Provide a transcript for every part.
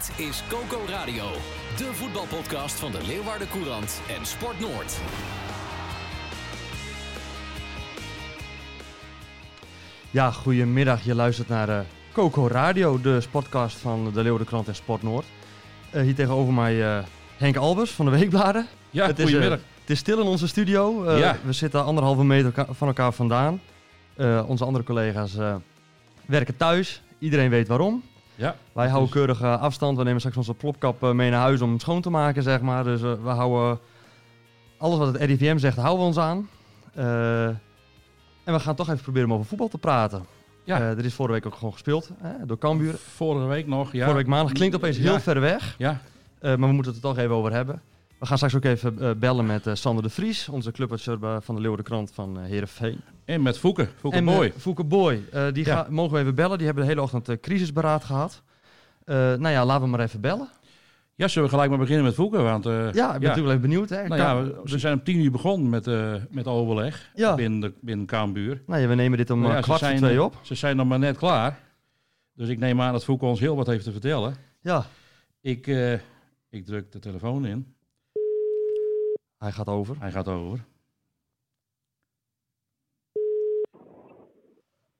Dit is Coco Radio, de voetbalpodcast van de Leeuwarden Courant en Sport Noord. Ja, goedemiddag. Je luistert naar uh, Coco Radio, de sportcast van de Leeuwarden Krant en Sport Noord. Uh, hier tegenover mij uh, Henk Albers van de Weekbladen. Ja, het goedemiddag. Is, het is stil in onze studio. Ja. We zitten anderhalve meter van elkaar vandaan. onze andere collega's werken thuis. Iedereen weet waarom. Ja, Wij houden keurig uh, afstand. We nemen straks onze plopkap uh, mee naar huis om het schoon te maken, zeg maar. Dus uh, we houden alles wat het RIVM zegt, houden we ons aan. en we gaan toch even proberen om over voetbal te praten. Ja. er is vorige week ook gewoon gespeeld hè, door Cambuur. Vorige week nog, ja. Vorige week maandag klinkt opeens heel Ja. ver weg. Ja, maar we moeten het er toch even over hebben. We gaan straks ook even bellen met Sander de Vries, onze clubadviseur van de Leeuwarden Krant van Heerenveen. en met Fouke, Fouke En Boy. uh, Fouke Boy, uh, die Ja. ga- mogen we even bellen. Die hebben de hele ochtend uh, crisisberaad gehad. Uh, nou ja, laten we maar even bellen. Ja, zullen we gelijk maar beginnen met Fouke? Want, eh, Ja, ik ben natuurlijk wel even benieuwd. Hè. Nou ja, we, we zijn om tien uur begonnen met, eh, met overleg Ja. binnen, de, binnen Kaambuur. nou ja, we nemen dit om Nou uh, kwart voor twee op. Ze zijn nog maar net klaar. Dus ik neem aan dat Fouke ons heel wat heeft te vertellen. Ja, Ik, eh, ik druk de telefoon in. Hij gaat over. Hij gaat over.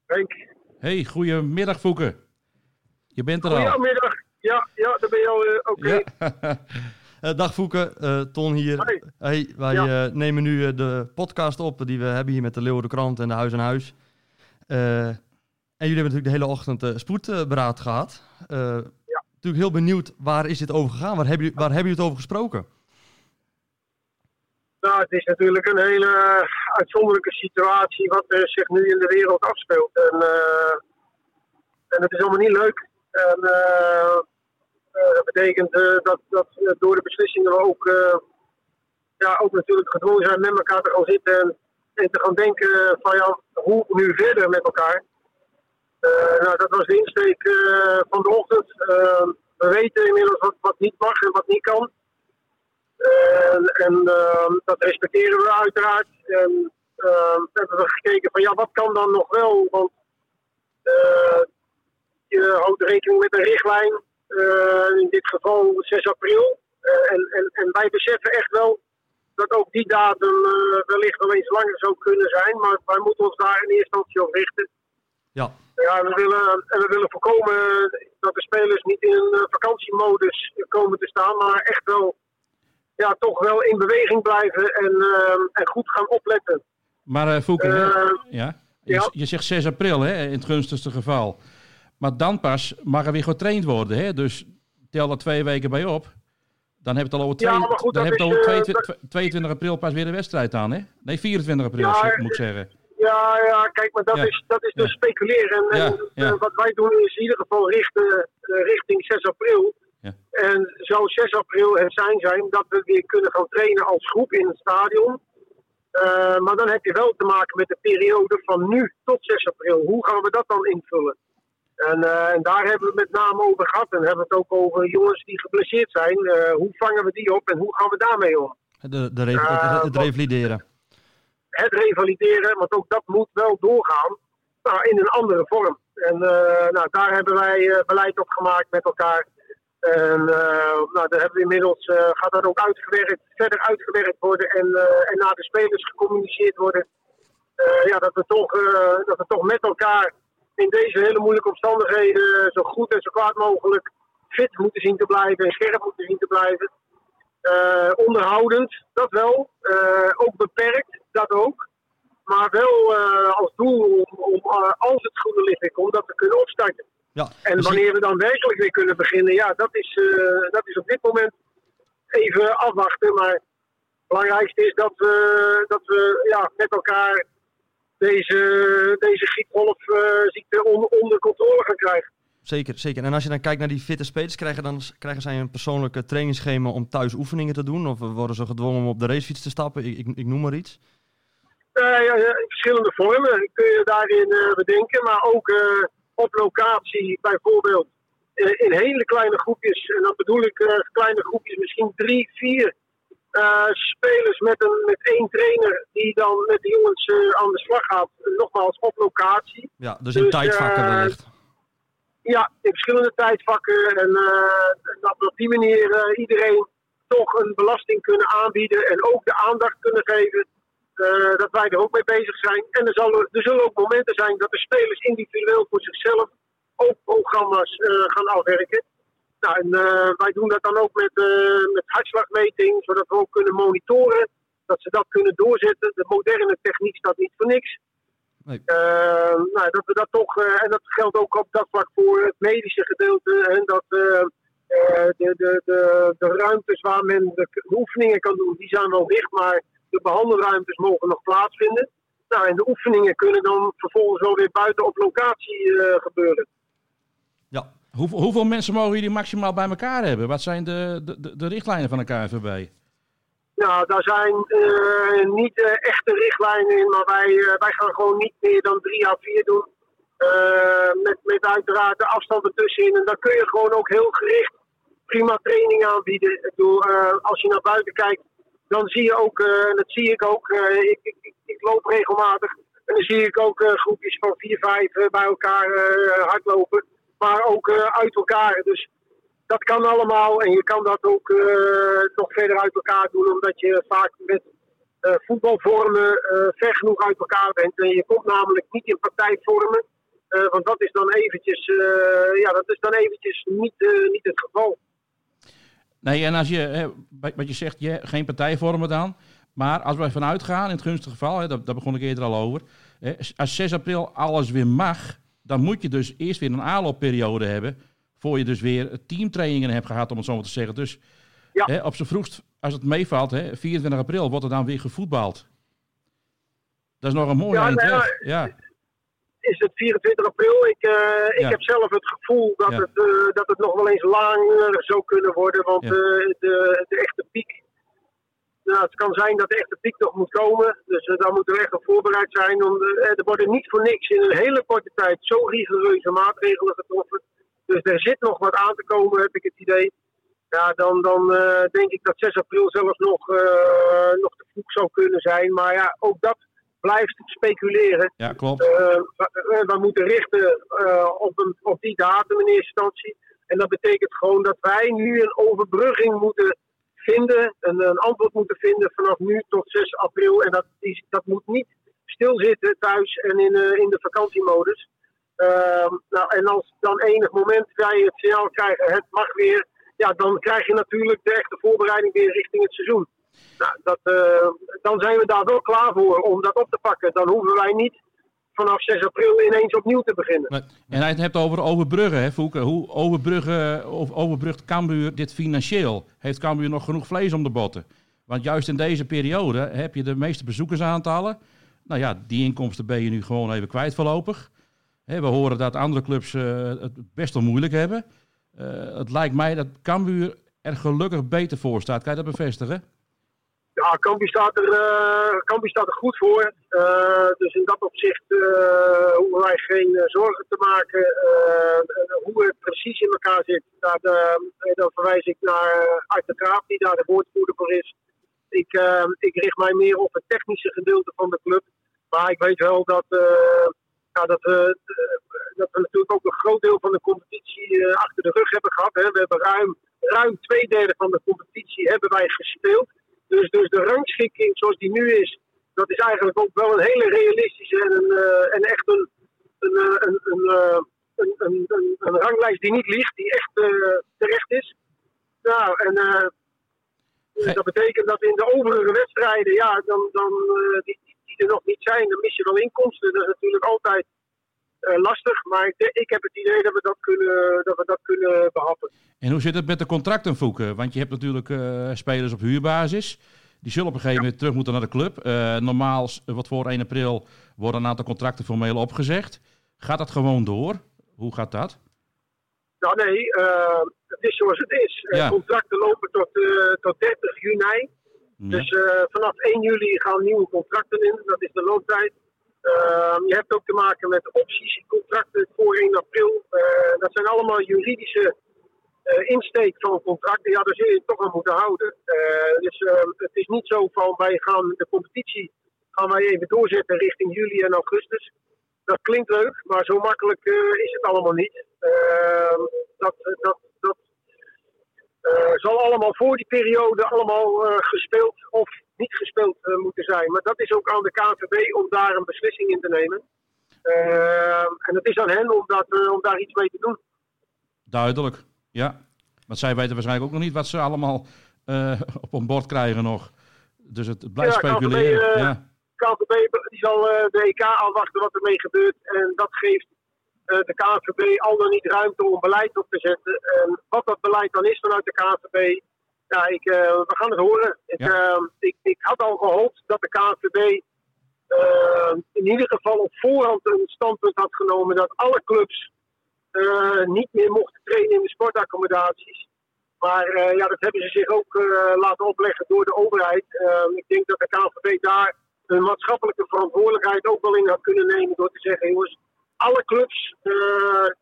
Henk. Hey, goedemiddag Fouke. Je bent er al. Goedemiddag. Ja, ja, daar ben je al. eh, Oké. Ja. Eh, dag Fouke, eh, Ton hier. Hoi. Hey, wij Ja. eh, nemen nu de podcast op die we hebben hier met de Leeuwarden Krant en de Huis en Huis. Eh, en jullie hebben natuurlijk de hele ochtend eh, spoedberaad gehad. Eh, Natuurlijk heel benieuwd, waar is dit over gegaan? Waar hebben jullie, waar hebben jullie het over gesproken? Nou, het is natuurlijk een hele eh, uitzonderlijke situatie wat er zich nu in de wereld afspeelt. En, eh, en het is allemaal niet leuk. En eh, dat betekent dat, dat door de beslissingen we ook, ja, ook natuurlijk gedwongen zijn met elkaar te gaan zitten en, te gaan denken van ja, hoe nu verder met elkaar. Nou, dat was de insteek van de ochtend. We weten inmiddels wat niet mag en wat niet kan. En, en ehm, dat respecteren we uiteraard. En ehm, hebben we gekeken van ja, wat kan dan nog wel? Want eh, je houdt rekening met een richtlijn, eh, in dit geval 6 april. Eh, en, en, en wij beseffen echt wel dat ook die datum eh, wellicht wel eens langer zou kunnen zijn. Maar wij moeten ons daar in eerste instantie op richten. Ja, Ja, en we willen, en we willen voorkomen dat de spelers niet in een eh, vakantiemodus komen te staan, maar echt wel, ja, toch wel in beweging blijven en, ehm, en goed gaan opletten. Maar eh Fouke? Eh, ja? Je, ja. je zegt 6 april hè, in het gunstigste geval. Maar dan pas mag er weer getraind worden. Hè? Dus tel er twee weken bij op. Dan heb je het al over, twee, goed, dan heb je is, over eh, 22, 22 april pas weer de wedstrijd aan. Hè? Nee, 24 april Ja, moet ik zeggen. Ja, ja, kijk, maar dat, is, dat is dus speculeren. En, eh, wat wij doen is in ieder geval richten, eh, richting 6 april. Ja. En zou 6 april het zijn zijn dat we weer kunnen gaan trainen als groep in het stadion. Eh, maar dan heb je wel te maken met de periode van nu tot 6 april. Hoe gaan we dat dan invullen? En, eh, en daar hebben we het met name over gehad. En hebben we het ook over jongens die geblesseerd zijn. Eh, hoe vangen we die op en hoe gaan we daarmee om? de, de re- het, revalideren. het revalideren, want ook dat moet wel doorgaan, maar in een andere vorm. En eh, nou, daar hebben wij eh, beleid op gemaakt met elkaar. En eh, nou, daar hebben we inmiddels, eh, gaat dat ook uitgewerkt, verder uitgewerkt worden en, eh, en naar de spelers gecommuniceerd worden. Ja, dat, we toch, dat we toch met elkaar in deze hele moeilijke omstandigheden zo goed en zo kwaad mogelijk fit moeten zien te blijven en scherp moeten zien te blijven. Onderhoudend, dat wel. Ook beperkt, dat ook. Maar wel als doel om, als het goede licht komt, dat we kunnen opstarten. Ja, En misschien- wanneer we dan werkelijk weer kunnen beginnen, ja, dat is, eh, dat is op dit moment even afwachten. Maar het belangrijkste is dat we, dat we ja, met elkaar deze, deze griepgolfziekte onder, onder controle gaan krijgen. Zeker, zeker. En als je dan kijkt naar die fitte spelers, krijgen, dan, krijgen zij een persoonlijke trainingsschema om thuis oefeningen te doen? Of worden ze gedwongen om op de racefiets te stappen? Ik, ik, ik noem maar iets. Uh, ja, ja, in verschillende vormen kun je daarin bedenken. Maar ook op locatie bijvoorbeeld in hele kleine groepjes. En dan bedoel ik kleine groepjes, misschien drie, vier spelers met, een, met één trainer die dan met de jongens aan de slag gaat. Nogmaals, op locatie. Ja, dus in dus, tijdvakken wellicht. Ja, in verschillende tijdvakken. En dat we op die manier iedereen toch een belasting kunnen aanbieden en ook de aandacht kunnen geven uh, dat wij er ook mee bezig zijn. En er, zal, er zullen ook momenten zijn dat de spelers individueel voor zichzelf ook programma's uh, gaan afwerken. Nou, en uh, wij doen dat dan ook met, met hartslagmeting, zodat we ook kunnen monitoren. Dat ze dat kunnen doorzetten. De moderne techniek staat niet voor niks. Nee. nou, dat we dat toch, en dat geldt ook op dat vlak voor het medische gedeelte. En dat de, de, de, de ruimtes waar men de oefeningen kan doen, die zijn wel dicht. Maar de behandelruimtes mogen nog plaatsvinden. Nou, en de oefeningen kunnen dan vervolgens wel weer buiten op locatie uh, gebeuren. Ja. Hoeveel, hoeveel mensen mogen jullie maximaal bij elkaar hebben? Wat zijn de, de, de richtlijnen van de KNVB? Nou, daar zijn uh, niet uh, echte richtlijnen in, maar wij, wij gaan gewoon niet meer dan drie à vier doen. met, met uiteraard de afstand ertussenin. En dan kun je gewoon ook heel gericht prima training aanbieden. Ik bedoel, als je naar buiten kijkt, dan zie je ook, en eh, dat zie ik ook, eh, ik, ik, ik, loop regelmatig. En dan zie ik ook eh, groepjes van vier, vijf bij elkaar hardlopen. Maar ook uit elkaar. Dus dat kan allemaal. En je kan dat ook nog verder uit elkaar doen, omdat je vaak met voetbalvormen ver genoeg uit elkaar bent. En je komt namelijk niet in partijvormen. want dat is dan eventjes, ja, dat is dan eventjes niet, niet het geval. Nee, en als je, wat je zegt, je, geen partij vormen dan. Maar als wij vanuit gaan, in het gunstige geval, hè, daar, daar, begon ik eerder al over. Hè, als 6 april alles weer mag, dan moet je dus eerst weer een aanloopperiode hebben. Voor je dus weer teamtrainingen hebt gehad, om het zo maar te zeggen. Dus ja. hè, op z'n vroegst, als het meevalt, hè, 24 april, wordt er dan weer gevoetbald. Dat is nog een mooi ja, eind weg. Ja is het 24 april. Ik, uh, ik heb zelf het gevoel dat, het, uh, dat het nog wel eens langer zou kunnen worden. Want ja. uh, de, de echte piek. Nou, het kan zijn dat de echte piek nog moet komen. Dus daar moeten we echt op voorbereid zijn. Om er worden niet voor niks in een hele korte tijd zo rigoureuze maatregelen getroffen. Dus er zit nog wat aan te komen, heb ik het idee. Ja, dan, dan denk ik dat 6 april zelfs nog, nog te vroeg zou kunnen zijn. Maar ja, ook dat blijft speculeren. Ja, klopt. Uh, we, we, moeten richten uh, op, een, op die datum in eerste instantie. En dat betekent gewoon dat wij nu een overbrugging moeten vinden, een, een antwoord moeten vinden vanaf nu tot 6 april. En dat, die, dat moet niet stilzitten thuis en in, uh, in de vakantiemodus. Ehm, nou, en als dan enig moment wij het signaal krijgen, het mag weer, ja, dan krijg je natuurlijk de echte voorbereiding weer richting het seizoen. Nou, dat, uh, dan zijn we daar wel klaar voor om dat op te pakken. Dan hoeven wij niet vanaf 6 april ineens opnieuw te beginnen. En hij het hebt over overbruggen, hè, Fouke. Hoe overbruggen, of overbrugt Cambuur dit financieel? Heeft Cambuur nog genoeg vlees om de botten? Want juist in deze periode heb je de meeste bezoekersaantallen. Nou ja, die inkomsten ben je nu gewoon even kwijt voorlopig. we horen dat andere clubs uh, het best wel moeilijk hebben. Uh, het lijkt mij dat Cambuur er gelukkig beter voor staat. Kan je dat bevestigen? Ja, Kambi staat er, uh, staat er goed voor. Uh, dus in dat opzicht uh, hoeven wij geen zorgen te maken. hoe het precies in elkaar zit, daar, dan verwijs ik naar Art Graaf, die daar de woordvoerder voor is. Ik, ik richt mij meer op het technische gedeelte van de club. Maar ik weet wel dat, ja, dat, we, dat we natuurlijk ook een groot deel van de competitie achter de rug hebben gehad. Hè. We hebben ruim, ruim twee derde van de competitie hebben wij gespeeld. Dus, dus de rangschikking zoals die nu is, dat is eigenlijk ook wel een hele realistische en, een, uh, en echt een, een, eh, een, eh, een, een, een, een, ranglijst die niet ligt, die echt uh, terecht is. Nou, en uh, dat betekent dat in de overige wedstrijden, ja, dan, dan, die, die er nog niet zijn, dan mis je wel inkomsten. Dat is natuurlijk altijd lastig. Maar ik, ik, heb het idee dat we dat kunnen, dat we dat kunnen behappen. En hoe zit het met de contracten, Voeken? Want je hebt natuurlijk uh, spelers op huurbasis. Die zullen op een gegeven moment terug moeten naar de club. Eh, normaal, wat voor 1 april, worden een aantal contracten formeel opgezegd. Gaat dat gewoon door? Hoe gaat dat? Nou nee, eh, het is zoals het is. Eh, Ja. contracten lopen tot, eh, tot 30 juni. Ja. Dus eh, vanaf 1 juli gaan nieuwe contracten in. Dat is de looptijd. Ehm, je hebt ook te maken met opties, contracten voor 1 april. Eh, dat zijn allemaal juridische eh, insteek van contracten. Ja, daar zul je toch aan moeten houden. Eh, dus eh, het is niet zo van wij gaan de competitie gaan wij even doorzetten richting juli en augustus. Dat klinkt leuk, maar zo makkelijk is het allemaal niet. Ehm, dat, dat, zal allemaal voor die periode allemaal eh, gespeeld of niet gespeeld eh, moeten zijn. Maar dat is ook aan de KNVB om daar een beslissing in te nemen. En het is aan hen om, dat, eh, om daar iets mee te doen. Duidelijk, ja. Want zij weten waarschijnlijk ook nog niet wat ze allemaal eh, op een bord krijgen nog. Dus het, het blijft Ja, speculeren. KNVB, eh, ja. KNVB die zal eh, de EK afwachten wat ermee gebeurt. En dat geeft eh, de KNVB al dan niet ruimte om beleid op te zetten. En wat dat beleid dan is vanuit de KNVB, ja, ik, eh, we gaan het horen. Ik, Ja. eh, ik, ik had al gehoopt dat de KNVB eh, in ieder geval op voorhand een standpunt had genomen dat alle clubs eh, niet meer mochten trainen in de sportaccommodaties. Maar eh, ja, dat hebben ze zich ook eh, laten opleggen door de overheid. Eh, ik denk dat de KNVB daar een maatschappelijke verantwoordelijkheid ook wel in had kunnen nemen door te zeggen, jongens, alle clubs eh,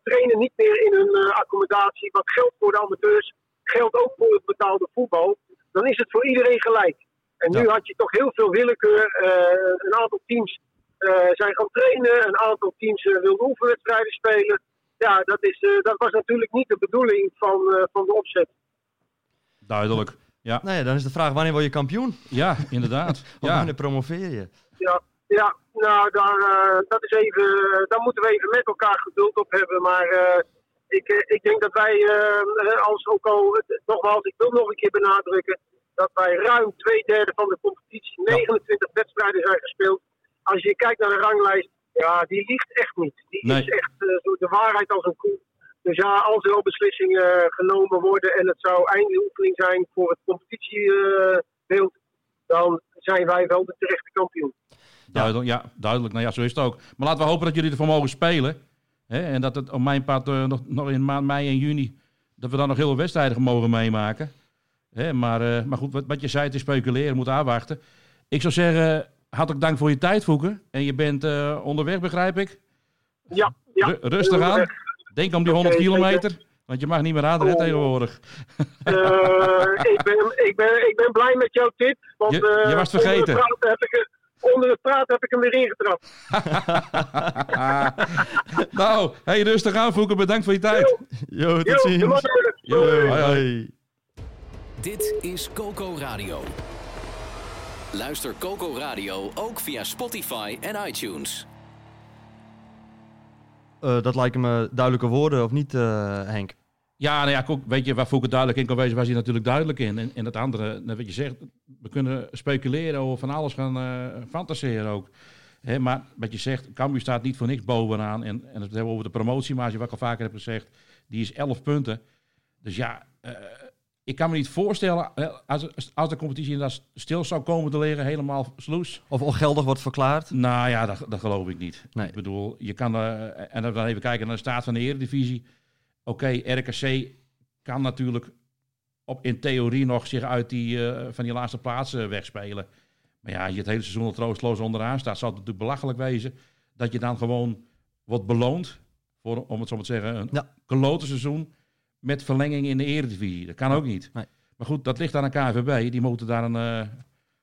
trainen niet meer in hun eh, accommodatie. Wat geldt voor de amateurs, geldt ook voor het betaalde voetbal. Dan is het voor iedereen gelijk. En nu Ja. had je toch heel veel willekeur. Eh, een aantal teams eh, zijn gaan trainen, een aantal teams wilden oefenwedstrijden spelen. Ja, dat, is, eh, dat was natuurlijk niet de bedoeling van, eh, van de opzet. Duidelijk. Ja, Nou ja, dan is de vraag, wanneer word je kampioen? ja inderdaad. Of Ja. wanneer promoveer je? Ja, ja nou, daar, eh, dat is even, daar moeten we even met elkaar geduld op hebben. Maar eh, ik, eh, ik denk dat wij, eh, als ook al, nogmaals, ik wil nog een keer benadrukken, dat wij ruim twee derde van de competitie, 29 wedstrijden zijn gespeeld. Als je kijkt naar de ranglijst, ja, die liegt echt niet. Die Nee. is echt eh, de waarheid als een koe. Dus ja, als er al beslissingen eh, genomen worden en het zou eindoefening zijn voor het competitiebeeld, dan zijn wij wel de terechte kampioen. Duidelijk, ja, duidelijk. Nou ja, zo is het ook. Maar laten we hopen dat jullie ervoor mogen spelen. Hè? En dat het op mijn pad eh, nog, nog in maand mei en juni... dat we dan nog heel veel wedstrijden mogen meemaken. Hè? Maar, eh, maar goed, wat, wat je zei, te speculeren, moet afwachten. Ik zou zeggen, hartelijk dank voor je tijd, Voeken. En je bent eh, onderweg, begrijp ik? Ja, ja. Ru- rustig aan. Denk om die 100 Oké, kilometer. Want je mag niet meer aan hè, Oh. tegenwoordig. Ik, ben, ik, ben, ik ben blij met jouw tip. Want, Je- je was vergeten. Heb ik, onder het praten heb ik hem weer ingetrapt. nou, hey, rustig aan, Voeken. Bedankt voor je tijd. Yo, tot Yo, ziens. Yo, Hoi, hoi. Dit is Coco Radio. Luister Coco Radio ook via Spotify en iTunes. Eh, dat lijken me duidelijke woorden, of niet, eh, Henk? Ja, nou ja, weet je, waar Fouke duidelijk in kan wezen, was hij natuurlijk duidelijk in. En, en het andere, net wat je zegt, we kunnen speculeren over van alles gaan eh, fantaseren ook. Maar wat je zegt, Cambuur staat niet voor niks bovenaan. En, en het hebben we over de promotiemarge, wat ik al vaker heb gezegd, die is 11 punten. Dus ja, eh, ik kan me niet voorstellen, eh, als, als de competitie inderdaad stil zou komen te liggen, helemaal sloes. Of ongeldig wordt verklaard? Nou ja, dat, dat geloof ik niet. Nee. Ik bedoel, je kan eh, en dan even kijken naar de staat van de Eredivisie. Oké, RKC kan natuurlijk op, in theorie nog zich uit die, eh, van die laatste plaatsen wegspelen. Maar ja, als je het hele seizoen al troostloos onderaan staat, zal het natuurlijk belachelijk wezen dat je dan gewoon wordt beloond voor, om het zo maar te zeggen, een Ja. klote seizoen met verlenging in de Eredivisie. Dat kan ook niet. Nee. Maar goed, dat ligt aan de KVB. Die moeten daar een, een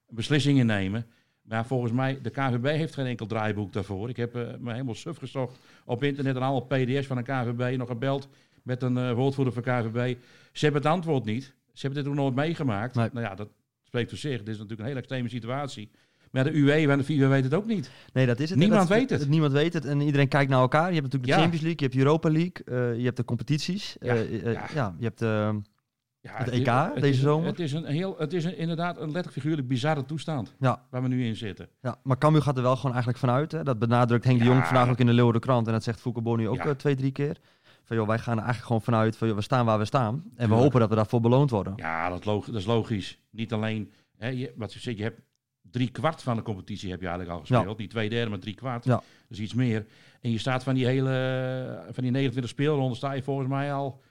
beslissing in nemen. Maar volgens mij, de KVB heeft geen enkel draaiboek daarvoor. Ik heb eh, me helemaal suf gezocht op internet en allemaal PDF's van de KVB. Nog gebeld met een woordvoerder van KVB. Ze hebben het antwoord niet. Ze hebben dit ook nooit meegemaakt. Nee. Nou ja, dat spreekt voor zich. Dit is natuurlijk een hele extreme situatie. Maar de UE en de FIFA weten het ook niet. Nee, dat is het. Niemand dat- weet het. Niemand weet het en iedereen kijkt naar elkaar. Je hebt natuurlijk de Ja. Champions League, je hebt Europa League, eh, je hebt de competities. Ja, eh, eh, ja. ja, je hebt... Ja, Het EK het deze is, zomer? Het is, een heel, het is een, inderdaad een letterlijk figuurlijk bizarre toestand waar we nu in zitten. ja, maar Cambuur gaat er wel gewoon eigenlijk vanuit. Hè? Dat benadrukt Henk de. Jong vandaag ook in de Leeuwardenkrant. En dat zegt Foucault nu ook twee, drie keer. Van joh, wij gaan er eigenlijk gewoon vanuit van joh, we staan waar we staan. En we Tuurlijk. hopen dat we daarvoor beloond worden. Ja, dat, dat is logisch. Niet alleen Hè, je, wat je zegt, je hebt drie kwart van de competitie heb je eigenlijk al gespeeld. Niet twee derde, maar drie kwart. Ja. Dus iets meer. En je staat van die hele, van die 29 speelronden, sta je volgens mij al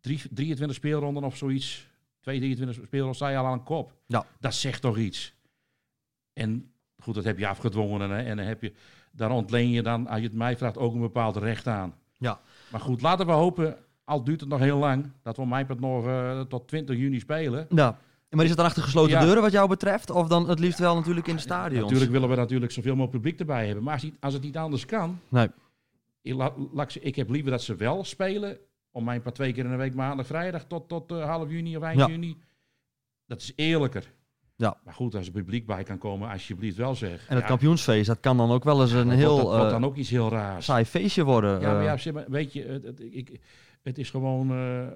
drie, 23 speelronden of zoiets. Twee, 23 speelronden sta je al aan kop. Ja. Dat zegt toch iets. En goed, dat heb je afgedwongen. Hè, en dan heb je, daar ontleen je dan, als je het mij vraagt, ook een bepaald recht aan. Ja. Maar goed, laten we hopen, al duurt het nog heel lang, dat we om mij nog eh, tot 20 juni spelen. Ja. Maar is het dan achter gesloten Ja. deuren wat jou betreft? Of dan het liefst wel natuurlijk in de stadions? Natuurlijk willen we natuurlijk zoveel mogelijk publiek erbij hebben. Maar als, als het niet anders kan, Nee. ik, la- ik heb liever dat ze wel spelen. Om mij een paar twee keer in de week maandag, vrijdag tot, tot eh, half juni of eind Ja. juni. Dat is eerlijker. Ja. Maar goed, als er publiek bij kan komen, alsjeblieft wel zeg. En het Ja, kampioensfeest, dat kan dan ook wel eens een heel dat wordt eh, dan ook iets heel raars. saai feestje worden. Ja, maar eh. ja, zeg maar, weet je, het, het, ik, het is gewoon, eh,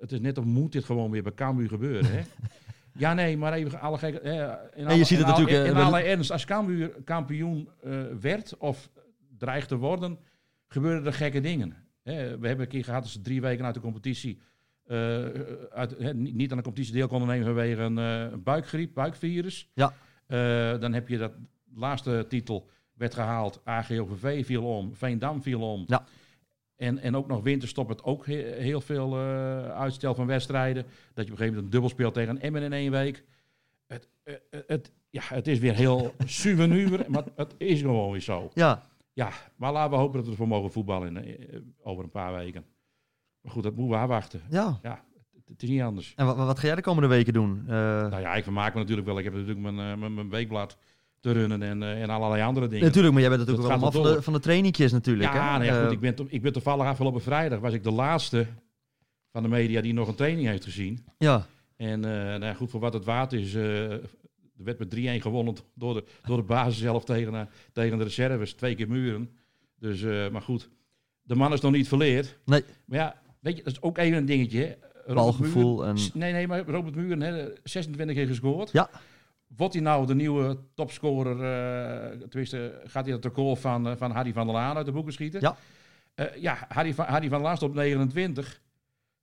het is net of moet dit gewoon weer bij Cambuur gebeuren, hè? ja, nee, maar even alle gekke, eh, in En je ziet het natuurlijk, in, eh, alle ernst, als Cambuur kampioen eh, werd of dreigt te worden, gebeuren er gekke dingen. We hebben een keer gehad dat ze drie weken uit de competitie eh, uit, hè, niet aan de competitie deel konden nemen vanwege een eh, buikgriep, buikvirus. Ja. Eh, dan heb je dat laatste titel werd gehaald. AGOVV viel om, Veendam viel om. Ja. En, en ook nog winterstop het ook he- heel veel eh, uitstel van wedstrijden. Dat je op een gegeven moment een dubbel speelt tegen Emmen in één week. Het, eh, eh, het, ja, het is weer heel suvenuur, maar het is gewoon weer zo. ja. Ja, maar laten we hopen dat we ervoor mogen voetballen in, eh, over een paar weken. Maar goed, dat moeten we afwachten. ja. Ja, het, het is niet anders. En wat, wat ga jij de komende weken doen? Eh, Nou ja, ik vermaak me natuurlijk wel. Ik heb natuurlijk mijn, eh, mijn, mijn weekblad te runnen en, eh, en allerlei andere dingen. natuurlijk, maar jij bent natuurlijk Dat wel allemaal van de, van de trainingjes natuurlijk. ja, hè? nou ja, goed, ik, ben, ik ben toevallig afgelopen vrijdag was ik de laatste van de media die nog een training heeft gezien. ja. En nou ja, goed, voor wat het waard is, er werd met 3-1 gewonnen door de, door de basis zelf tegen, tegen de reserves. Twee keer muren. Dus, maar goed, de man is nog niet verleerd. Nee. Maar ja, weet je, dat is ook even een dingetje. Balgevoel en- Nee, nee, maar Robert Muren, hè, 26 keer gescoord. Ja. Wordt hij nou de nieuwe topscorer, eh tenminste, gaat hij het record van, eh, van Harry van der Laan uit de boeken schieten? Ja. Eh, ja, Harry van, Harry van der Laan staat op 29.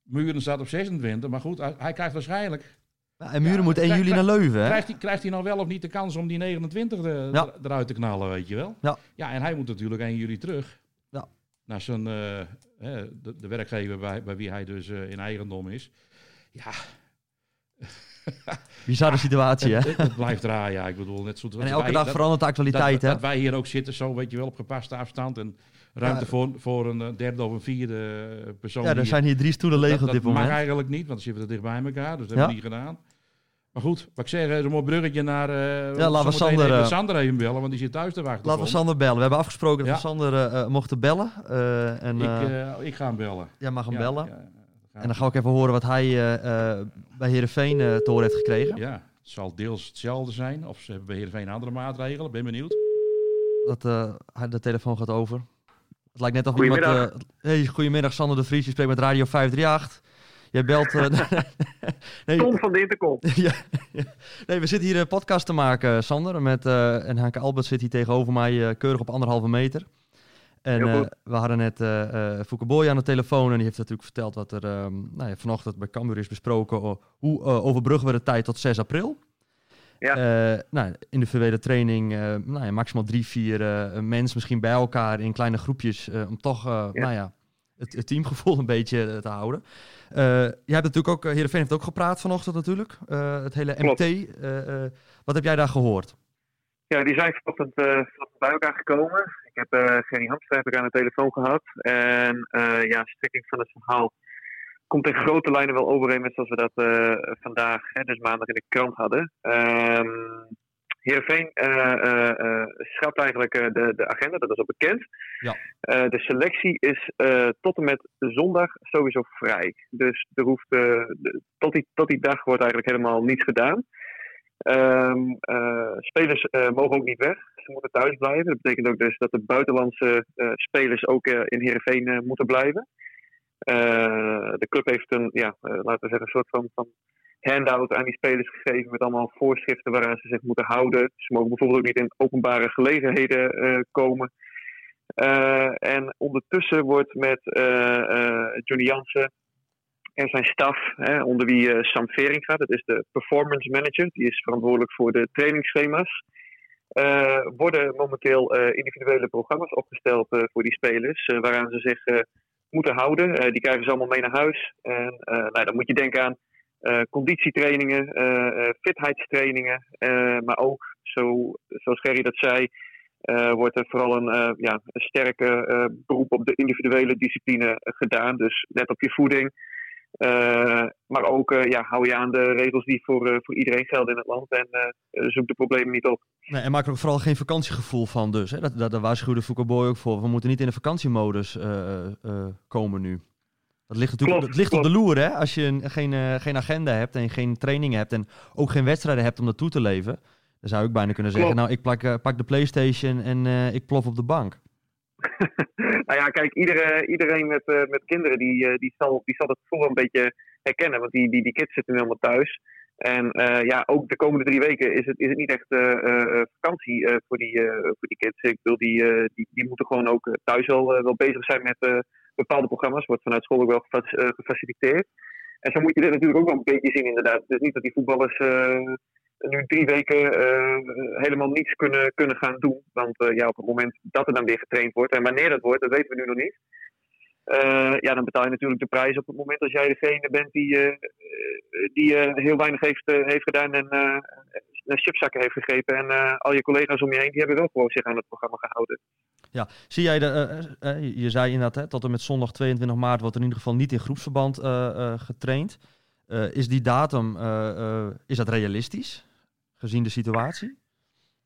Muren staat op 26. Maar goed, hij, hij krijgt waarschijnlijk... Ja, en Muren Ja, moet 1 krijg- juli naar Leuven, hè? Krijgt hij, krijgt hij nou wel of niet de kans om die 29 er- Ja. er- eruit te knallen, weet je wel? Ja. Ja, en hij moet natuurlijk 1 juli terug. Naar zijn, eh, de, de werkgever bij, bij wie hij dus eh, in eigendom is. Ja, Bizarre situatie, hè? het, blijft ja. Ik bedoel, net zo En elke dag verandert de actualiteit, dat, hè? dat wij hier ook zitten, zo weet je wel, op gepaste afstand. En ruimte Ja. voor, voor een eh, derde of een vierde persoon. Ja, er hier. zijn hier drie stoelen leeg dat, op dat dit mag moment. eigenlijk niet, want dan zitten we dicht bij elkaar. Dus dat Ja. hebben we niet gedaan. Maar goed, wat ik zeg, een mooi bruggetje naar... eh laten we zometeen Sander, even eh, Sander even bellen, want die zit thuis te wachten. Laten we. Sander bellen. We hebben afgesproken dat Ja. we Sander eh, eh, mochten bellen. eh, en Ik, ik ga hem bellen. jij mag hem Ja, bellen. ja, En dan ga ik even horen wat hij eh, eh, bij Heerenveen eh te horen heeft gekregen. Ja, het zal deels hetzelfde zijn. Of ze hebben bij Heerenveen andere maatregelen. Ben benieuwd. Dat eh, de telefoon gaat over. Het lijkt net of iemand... Eh, hey, goedemiddag, Sander de Vries. Je spreekt met Radio 538. Jij belt... eh, nee, Tom van de Intercom. ja, nee, we zitten hier een podcast te maken, Sander. Met, eh en Hanke Albert zit hier tegenover mij, eh, keurig op anderhalve meter. En eh, we hadden net eh eh Fouke Boy aan de telefoon. En die heeft natuurlijk verteld wat er ehm, nou ja, vanochtend bij Cambuur is besproken. o- hoe eh, overbruggen we de tijd tot 6 april? Ja. Eh, nou, individuele training, eh, nou ja, maximaal drie, vier eh, mensen misschien bij elkaar in kleine groepjes. eh, om toch eh, Nou ja, het, het teamgevoel een beetje eh, te houden. Eh je hebt natuurlijk ook, uh, Heerenveen heeft ook gepraat vanochtend natuurlijk. Eh, het hele. MT. eh, eh, wat heb jij daar gehoord? Ja, die zijn vanochtend eh, vanochtend bij elkaar gekomen. Ik heb eh Gerry Hamstra heb ik aan de telefoon gehad. En eh, ja, strekking van het verhaal komt in grote lijnen wel overeen met zoals we dat eh, vandaag, hè, dus maandag in de krant hadden. Ehm Heerenveen eh, eh, eh, schrapt eigenlijk de, de agenda, dat is al bekend. Ja. De selectie is tot en met zondag sowieso vrij. Dus er hoeft, de- tot, die, tot die dag wordt eigenlijk helemaal niets gedaan. Ehm, eh, spelers mogen ook niet weg. Ze moeten thuis blijven. Dat betekent ook dus dat de buitenlandse spelers ook in Heerenveen moeten blijven. De club heeft een, ja, laten we zeggen, een soort van, van handout aan die spelers gegeven met allemaal voorschriften waaraan ze zich moeten houden. Ze mogen bijvoorbeeld ook niet in openbare gelegenheden eh, komen. Eh, en ondertussen wordt met eh, Johnny Jansen en zijn staf, hè, onder wie Sam Vering gaat, dat is de performance manager, die is verantwoordelijk voor de trainingsschema's. Worden momenteel individuele programma's opgesteld voor die spelers, waaraan ze zich moeten houden. Die krijgen ze allemaal mee naar huis. En nou, dan moet je denken aan conditietrainingen, eh, eh, fitheidstrainingen, eh, maar ook, zo, zoals Gerry dat zei, eh, wordt er vooral een, eh, ja, een sterke eh, beroep op de individuele discipline eh, gedaan. Dus let op je voeding. Eh, maar ook eh, ja, hou je aan de regels die voor, eh, voor iedereen gelden in het land en eh, zoek de problemen niet op. Nee, en maak er ook vooral geen vakantiegevoel van dus. Hè? Dat, dat, daar waarschuwde Foucault ook voor. We moeten niet in de vakantiemodus eh, eh, komen nu. Dat ligt natuurlijk Klopt, dat ligt op de loer, hè? Als je een- geen, eh, geen agenda hebt en geen trainingen hebt en ook geen wedstrijden hebt om naartoe te leven. Dan zou ik bijna kunnen zeggen, Klopt. nou, ik plak, eh, pak de Playstation en eh, ik plof op de bank. nou ja, kijk, iedere, iedereen met, met kinderen die, die, zal, die zal het gevoel wel een beetje herkennen. Want die, die, die kids zitten nu allemaal thuis. En ja, ook de komende drie weken is het, is het niet echt vakantie voor, die, voor die kids. Ik bedoel, die, die, die moeten gewoon ook thuis wel, wel bezig zijn met bepaalde programma's. Wordt vanuit school ook wel eh, gefaciliteerd. En zo moet je dit natuurlijk ook wel een beetje zien, inderdaad. Dus niet dat die voetballers eh, nu drie weken eh, helemaal niets kunnen, kunnen gaan doen. Want ja, op het moment dat er dan weer getraind wordt, en wanneer dat wordt, dat weten we nu nog niet. Ja, dan betaal je natuurlijk de prijs op het moment als jij degene bent die, die heel weinig heeft, heeft gedaan en naar chipzakken heeft gegrepen. En al je collega's om je heen, die hebben wel gewoon zich aan het programma gehouden. Ja, zie jij, de, eh, eh, je- je zei inderdaad, hè, tot en met zondag 22 maart wordt er in ieder geval niet in groepsverband eh, eh, getraind. Eh, is die datum, eh, eh, is dat realistisch, gezien de situatie?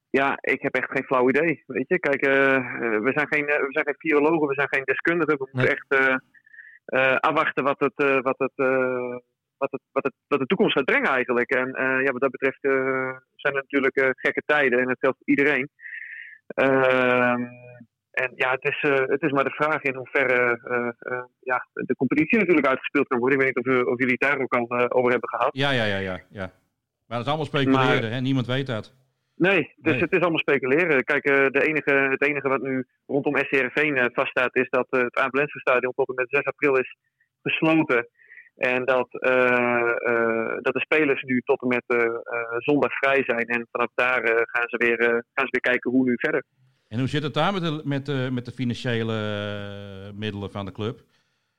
Ja, ik heb echt geen flauw idee. Weet je, kijk, eh, eh, we, zijn geen, eh, we zijn geen virologen, we zijn geen deskundigen. We moeten Nee. echt eh, eh, afwachten wat, het, eh, wat, het, eh, wat, het, wat, het, wat de toekomst gaat brengen eigenlijk. En eh, ja, wat dat betreft eh, zijn er natuurlijk eh, gekke tijden en dat geldt voor iedereen. En ja, het is, eh, het is maar de vraag in hoeverre eh, eh, ja, de competitie natuurlijk uitgespeeld kan worden. Ik weet niet of, of jullie het daar ook al over hebben gehad. Ja, ja, ja, ja. ja. Maar dat is allemaal speculeren, Maar- hè? niemand weet dat. Nee, dus Nee. het is allemaal speculeren. Kijk, de enige, het enige wat nu rondom SCRV vaststaat is dat het Abelense-stadion tot en met 6 april is gesloten. En dat, dat de spelers nu tot en met zondag vrij zijn. En vanaf daar gaan, ze weer, gaan ze weer kijken hoe nu verder. En hoe zit het daar met de, met de, met de financiële eh, middelen van de club?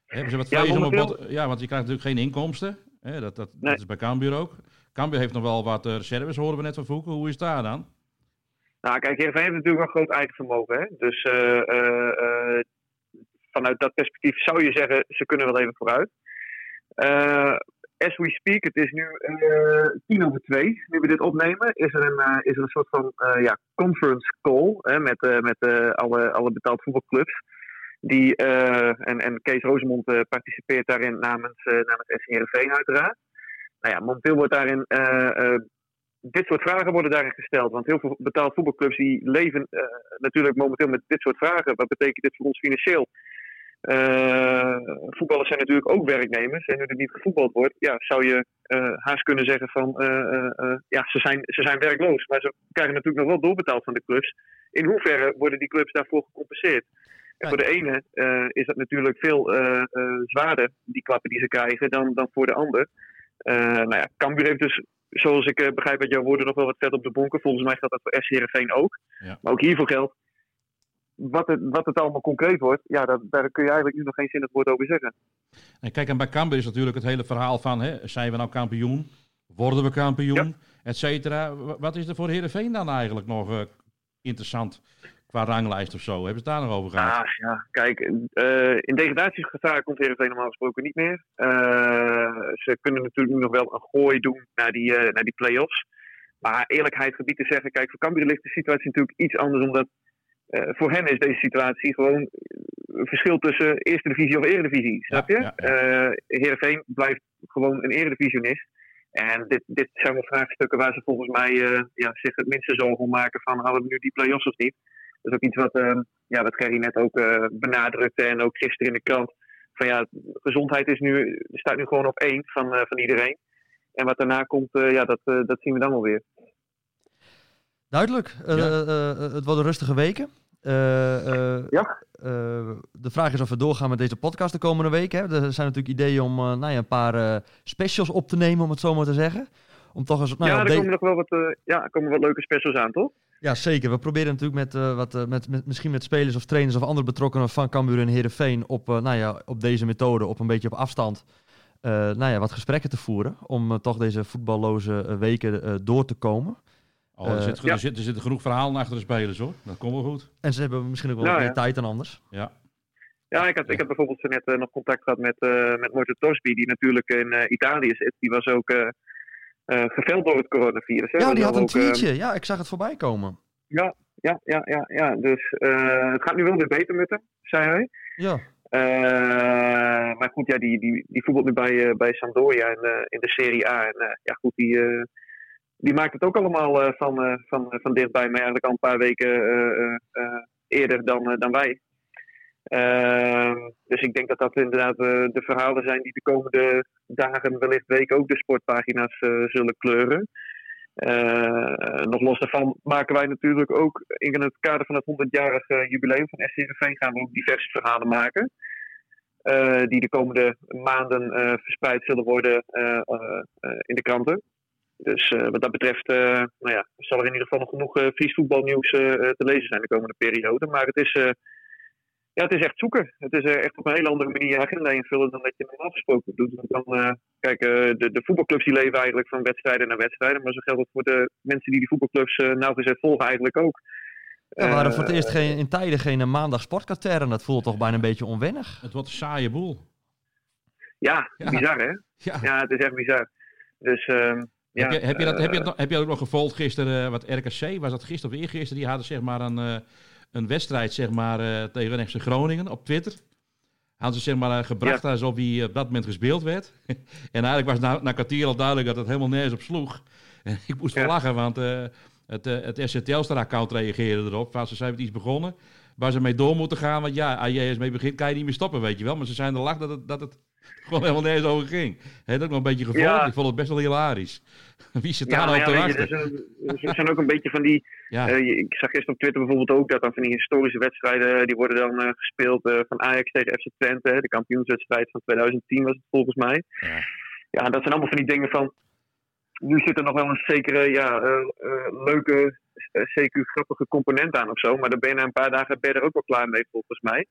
Hebben ze wat Ja, om bot? Ja, want je krijgt natuurlijk geen inkomsten. Hè, dat, dat, Nee. dat is bij Cambuur ook. Cambuur heeft nog wel wat eh, reserves, horen we net van Voeken. Hoe is het daar dan? Nou, kijk, Heerenveen heeft natuurlijk wel groot eigen vermogen. Hè? Dus eh, eh, eh, vanuit dat perspectief zou je zeggen, ze kunnen wel even vooruit. Eh, as we speak, het is nu eh, tien over twee, nu we dit opnemen, is er een, eh, is er een soort van eh, ja, conference call hè, met, met alle, alle betaald voetbalclubs. Die, en, en Kees Rosemond participeert daarin namens, namens SC uiteraard. Nou ja, momenteel wordt daarin dit soort vragen worden daarin gesteld. Want heel veel betaald voetbalclubs die leven natuurlijk momenteel met dit soort vragen. Wat betekent dit voor ons financieel? Eh, voetballers zijn natuurlijk ook werknemers. En nu er niet gevoetbald wordt, ja, zou je eh, haast kunnen zeggen van eh, ja, ze zijn, ze zijn werkloos. Maar ze krijgen natuurlijk nog wel doorbetaald van de clubs. In hoeverre worden die clubs daarvoor gecompenseerd? En voor de ene is dat natuurlijk veel zwaarder, die klappen die ze krijgen, dan, dan voor de ander. Nou ja, Cambuur heeft dus, zoals ik begrijp uit jouw woorden, nog wel wat vet op de bonken. Volgens mij geldt dat voor SC Heerenveen ook. Ja. Maar ook hiervoor geldt, wat het, wat het allemaal concreet wordt, ja, dat, daar kun je eigenlijk nu nog geen zinnig woord over zeggen. En kijk, en bij Cambuur is natuurlijk het hele verhaal van... Hè, zijn we nou kampioen? Worden we kampioen? Et cetera. Wa- Wat is er voor Heerenveen dan eigenlijk nog eh, interessant qua ranglijst of zo? Hebben ze het daar nog over gehad? Ah, ja, kijk, eh, in degradatiegevaar komt Heerenveen normaal gesproken niet meer. Eh, ze kunnen natuurlijk nu nog wel een gooi doen naar die, naar die play-offs. Maar eerlijkheid gebied te zeggen, kijk, voor Cambuur ligt de situatie natuurlijk iets anders, omdat voor hen is deze situatie gewoon een verschil tussen eerste divisie of eredivisie, snap je? ja, Eh Heerenveen blijft gewoon een eredivisionist. En dit, dit zijn wel vraagstukken waar ze volgens mij eh, ja, zich het minste zorgen maken van halen we nu die play-offs of niet. Dat is ook iets wat, eh, ja, wat Gerry net ook eh, benadrukte en ook gisteren in de krant. Van ja, gezondheid is nu, staat nu gewoon op één van, eh, van iedereen. En wat daarna komt, eh, ja, dat, eh, dat zien we dan wel weer. Duidelijk. Eh, Ja. eh, eh, het worden rustige weken. Ja. de vraag is of we doorgaan met deze podcast de komende week. Hè? Er zijn natuurlijk ideeën om nou ja, een paar specials op te nemen, om het zo maar te zeggen. Om toch eens, nou ja, er komen nog wel wat, ja, komen wat leuke specials aan, toch? ja, zeker. We proberen natuurlijk met, wat, met, met, misschien met spelers of trainers of andere betrokkenen van Cambuur en Heerenveen op, nou ja, op deze methode, op een beetje op afstand, nou ja, wat gesprekken te voeren. Om toch deze voetballoze weken door te komen. Oh, er, Eh, zit, er, zit, er zitten genoeg verhalen achter de spelers hoor. Dat komt wel goed. En ze hebben misschien ook wel Nou meer ja. tijd dan anders. Ja. Ja, ik had, ik had bijvoorbeeld zo net eh, nog contact gehad met, eh met Morten Torsby, die natuurlijk in eh, Italië zit. Die was ook eh eh, geveld door het coronavirus. hè. Ja, die had een tweetje. Ja, ik zag het voorbij komen. ja, ja, ja, ja, ja. Dus eh, het gaat nu wel weer beter met hem, zei hij. Ja, Eh, maar goed, ja, die, die, die voetbalt nu bij, bij Sampdoria in, eh, in de Serie A. En eh, ja, goed, die, eh, die maakt het ook allemaal eh, van, eh, van, van dichtbij, maar eigenlijk al een paar weken eh, eh, eh, eerder dan, eh, dan wij. Ehm, dus ik denk dat dat inderdaad eh, de verhalen zijn die de komende dagen, wellicht weken, ook de sportpagina's eh, zullen kleuren. Eh, nog los daarvan maken wij natuurlijk ook in het kader van het 100-jarig eh, jubileum van SCRV gaan we ook diverse verhalen maken. eh, die de komende maanden eh, verspreid zullen worden eh, eh, eh, in de kranten. Dus eh, wat dat betreft eh, nou ja, zal er in ieder geval nog genoeg eh Fries voetbalnieuws eh, eh, te lezen zijn de komende periode. Maar het is, eh, ja, het is echt zoeken. Het is echt op een hele andere manier je agenda invullen dan dat je normaal gesproken doet. Want dan, eh, kijk, de, de voetbalclubs die leven eigenlijk van wedstrijden naar wedstrijden. Maar zo geldt het voor de mensen die die voetbalclubs eh nauwgezet volgen eigenlijk ook. we hadden voor het eerst geen, in tijden geen maandag sportkatern. En dat voelt toch bijna een beetje onwennig. Het wordt een saaie boel. Ja, Ja. bizar hè? Ja. Ja, het is echt bizar. Dus ehm, ja, heb, je, heb, je dat, heb, je eh, dat, heb je ook nog gevolgd gisteren, eh, wat RKC, was dat gisteren of eergisteren, die hadden zeg maar een, eh, een wedstrijd zeg maar, tegen FC Groningen op Twitter. Hadden ze zeg maar gebracht alsof hij op dat moment gespeeld werd. en eigenlijk was na, na kwartier al duidelijk dat het helemaal nergens op sloeg. En ik moest wel Ja. lachen, want het, het SC Telstar-account reageerde erop. Van, ze zijn met iets begonnen waar ze mee door moeten gaan. Want ja, als je eens mee begint, kan je niet meer stoppen, weet je wel. Maar ze zijn er lach dat het, dat het gewoon helemaal nergens over ging. Heb dat ook nog een beetje gevolgd? Ja. Ik vond het best wel hilarisch. Wie zit daar nou te wachten? er zijn- ook een beetje van die Ja, Eh, ik zag gisteren op Twitter bijvoorbeeld ook dat dan van die historische wedstrijden, eh, die worden dan eh, gespeeld van Ajax tegen FC Twente. De kampioenswedstrijd van 2010 was het volgens mij. Ja. Ja, dat zijn allemaal van die dingen van, nu zit er nog wel een zekere, ja, leuke, CQ grappige component aan of zo. Maar dan ben je na een paar dagen ben je er ook wel klaar mee volgens mij.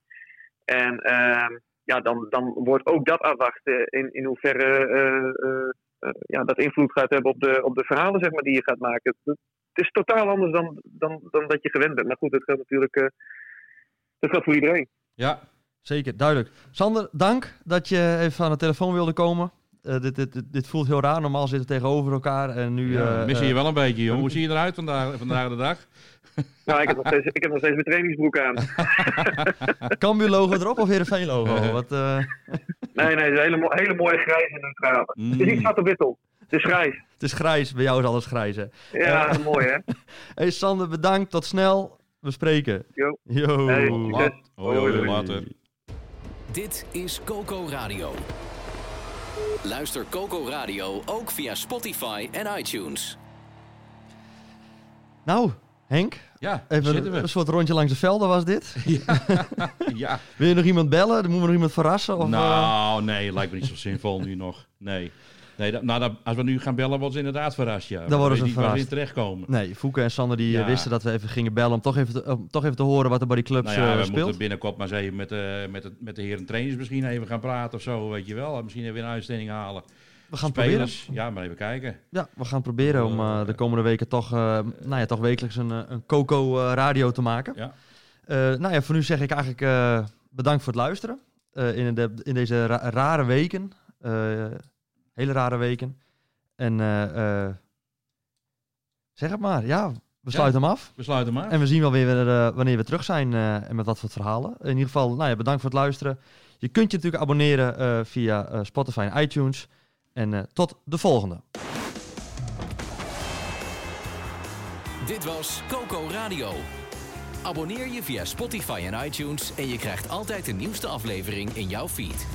En ehm, ja, dan, dan wordt ook dat afwachten in, in hoeverre eh, eh, eh, ja, dat invloed gaat hebben op de, op de verhalen zeg maar, die je gaat maken. Het is totaal anders dan, dan, dan dat je gewend bent. Maar goed, dat geldt natuurlijk dat geldt voor iedereen. ja. Zeker, duidelijk. Sander, dank dat je even aan de telefoon wilde komen. Eh, dit, dit, dit, dit voelt heel raar. Normaal zitten we tegenover elkaar. En nu, Ja, eh, mis je eh, je wel een beetje, jongen. Hoe zie je eruit vandaag, vandaag de dag? Nou, ik heb nog steeds, ik heb nog steeds mijn trainingsbroek aan. Cambuur logo erop of Heerenveen logo? Eh. Wat, eh, Nee, nee, het is een hele, mo- hele mooie grijs en neutrale. Het is niet Mm. zwart op wit op. Het is grijs. het is grijs. Bij jou is alles grijs, hè? Ja, mooi hè. Hey Sander, bedankt. Tot snel. We spreken. Jo. Yo. Hey. Hoi, hoi, hoi, later. Dit is Coco Radio. Luister Coco Radio ook via Spotify en iTunes. Nou, Henk. Ja, Even een, we. een soort rondje langs de velden was dit. Ja. Wil je nog iemand bellen? Dan moeten we nog iemand verrassen? Of, eh? Nou, nee, lijkt me niet zo zinvol nu nog. Nee. Nee dat, nou, dat, als we nu gaan bellen, worden ze inderdaad verrast, ja. Dan worden ze niet verrast. in terechtkomen. Nee, Fouke en Sander die eh, Ja. wisten dat we even gingen bellen om toch even te, om toch even te horen wat er bij die clubs Nou ja, eh, we speelt. moeten binnenkort maar eens even met, de met, de, met de heren trainers misschien even gaan praten of zo, weet je wel. Misschien even een uitzending halen. We gaan het proberen. Spelers, ja, maar even kijken. Ja, we gaan proberen om eh, de komende weken toch, eh, nou ja, toch wekelijks een, eh, een Coco eh, radio te maken. Ja. Eh, nou ja, voor nu zeg ik eigenlijk eh, bedankt voor het luisteren. Eh, in, de, in deze ra- rare weken. Hele rare weken. En eh, eh, zeg het maar, ja, we sluiten hem af. We sluiten maar. En we zien wel weer eh, wanneer we terug zijn eh, en met wat voor verhalen. In ieder geval, nou ja, bedankt voor het luisteren. Je kunt je natuurlijk abonneren eh, via eh, Spotify en iTunes. En eh, tot de volgende. Dit was Coco Radio. Abonneer je via Spotify en iTunes en je krijgt altijd de nieuwste aflevering in jouw feed.